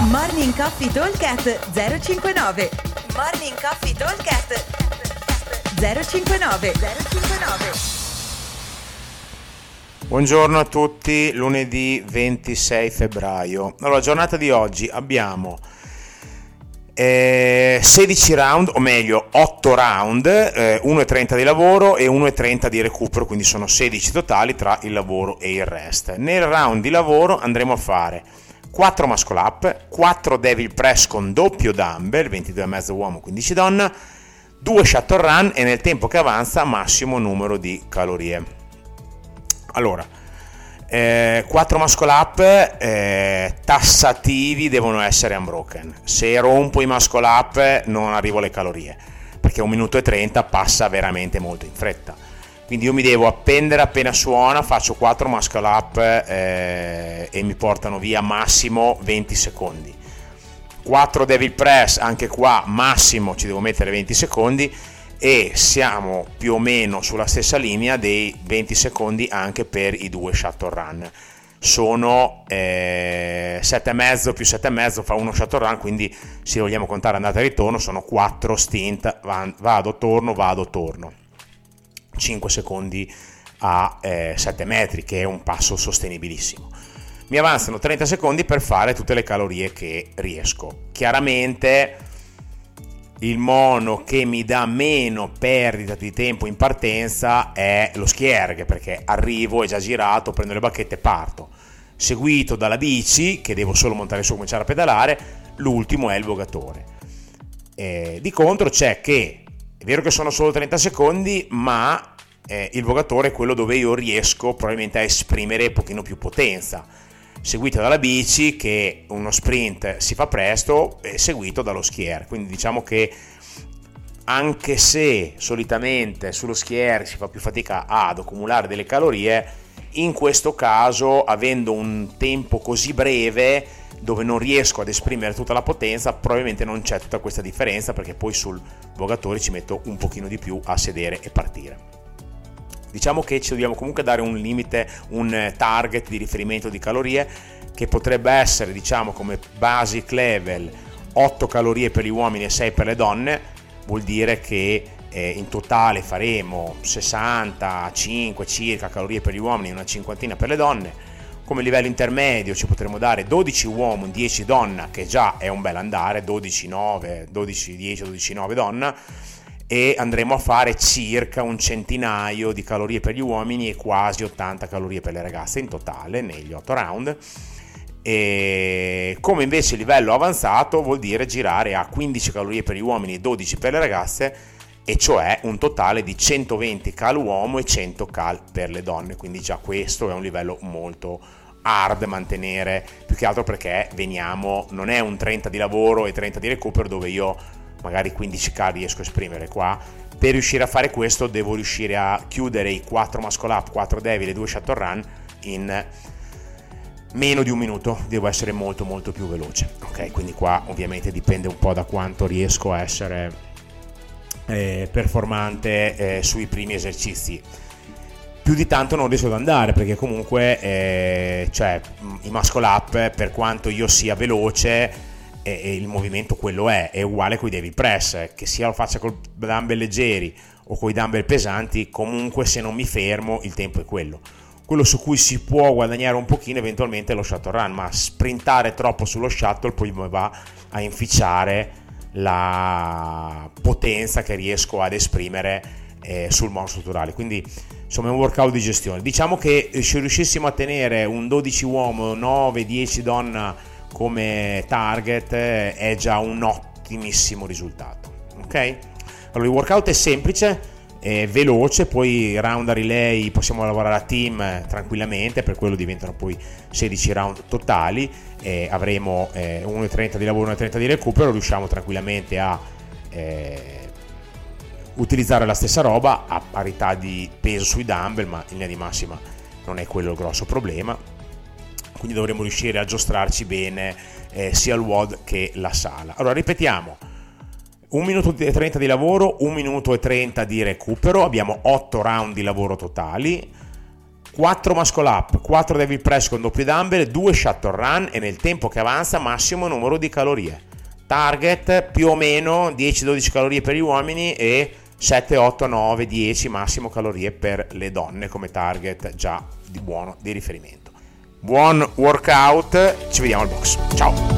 Morning Coffee Talkcast 059 Morning Coffee Talkcast 059 059 Buongiorno a tutti, lunedì 26 febbraio. Allora, giornata di oggi abbiamo eh, 16 round, o meglio 8 round, eh, 1,30 di lavoro e 1,30 di recupero, quindi sono 16 totali tra il lavoro e il rest. Nel round di lavoro andremo a fare 4 muscle up, 4 devil press con doppio dumbbell, 22,5 uomo, 15 donna, 2 shuttle run e nel tempo che avanza massimo numero di calorie. Allora, eh, 4 muscle up eh, tassativi devono essere unbroken. Se rompo i muscle up non arrivo alle calorie, perché 1 minuto e 30 passa veramente molto in fretta. Quindi io mi devo appendere appena suona, faccio 4 muscle up eh, e mi portano via massimo 20 secondi. 4 devil press, anche qua massimo ci devo mettere 20 secondi e siamo più o meno sulla stessa linea dei 20 secondi anche per i due shuttle run sono eh, 7,5 più 7,5 fa uno shuttle run quindi se vogliamo contare andata e ritorno sono 4 stint vado torno vado torno 5 secondi a eh, 7 metri che è un passo sostenibilissimo mi avanzano 30 secondi per fare tutte le calorie che riesco chiaramente il mono che mi dà meno perdita di tempo in partenza è lo schierg perché arrivo, è già girato, prendo le bacchette e parto. Seguito dalla bici, che devo solo montare su e cominciare a pedalare, l'ultimo è il vogatore. Eh, di contro c'è che, vero che sono solo 30 secondi, ma eh, il vogatore è quello dove io riesco probabilmente a esprimere un pochino più potenza seguito dalla bici che uno sprint si fa presto e seguito dallo skier. Quindi diciamo che anche se solitamente sullo skier si fa più fatica ad accumulare delle calorie, in questo caso avendo un tempo così breve dove non riesco ad esprimere tutta la potenza, probabilmente non c'è tutta questa differenza perché poi sul vogatore ci metto un pochino di più a sedere e partire. Diciamo che ci dobbiamo comunque dare un limite, un target di riferimento di calorie che potrebbe essere, diciamo, come basic level 8 calorie per gli uomini e 6 per le donne, vuol dire che eh, in totale faremo 65 circa calorie per gli uomini e una cinquantina per le donne. Come livello intermedio ci potremo dare 12 uomo, 10 donna, che già è un bel andare, 12 9, 12 10, 12 9 donna e andremo a fare circa un centinaio di calorie per gli uomini e quasi 80 calorie per le ragazze in totale negli 8 round. E come invece livello avanzato vuol dire girare a 15 calorie per gli uomini e 12 per le ragazze e cioè un totale di 120 cal uomo e 100 cal per le donne. Quindi già questo è un livello molto hard mantenere più che altro perché veniamo non è un 30 di lavoro e 30 di recupero dove io magari 15k riesco a esprimere qua. Per riuscire a fare questo devo riuscire a chiudere i 4 muscle up 4 devil e 2 shuttle run in meno di un minuto. Devo essere molto molto più veloce. Ok quindi qua ovviamente dipende un po' da quanto riesco a essere eh, performante eh, sui primi esercizi più di tanto non riesco ad andare perché comunque eh, cioè, i muscle up per quanto io sia veloce il movimento quello è, è uguale con i David Press, che sia lo faccia con dumbbell leggeri o con i dumbbell pesanti, comunque se non mi fermo il tempo è quello. Quello su cui si può guadagnare un pochino eventualmente è lo shuttle run, ma sprintare troppo sullo shuttle poi va a inficiare la potenza che riesco ad esprimere eh, sul mono strutturale. Quindi insomma è un workout di gestione. Diciamo che se riuscissimo a tenere un 12 uomo, 9-10 donna come target è già un ottimissimo risultato. Ok? Allora il workout è semplice, è veloce, poi round a relay possiamo lavorare a team tranquillamente, per quello diventano poi 16 round totali, eh, avremo eh, 1,30 di lavoro e 1,30 di recupero, riusciamo tranquillamente a eh, utilizzare la stessa roba a parità di peso sui dumbbell, ma in linea di massima non è quello il grosso problema quindi dovremo riuscire a giostrarci bene eh, sia il WOD che la sala. Allora ripetiamo, 1 minuto e 30 di lavoro, 1 minuto e 30 di recupero, abbiamo 8 round di lavoro totali, 4 muscle up, 4 devil press con doppio dumbbell, 2 shuttle run e nel tempo che avanza massimo numero di calorie. Target più o meno 10-12 calorie per gli uomini e 7, 8, 9, 10 massimo calorie per le donne come target già di buono di riferimento. Buon workout, ci vediamo al box. Ciao!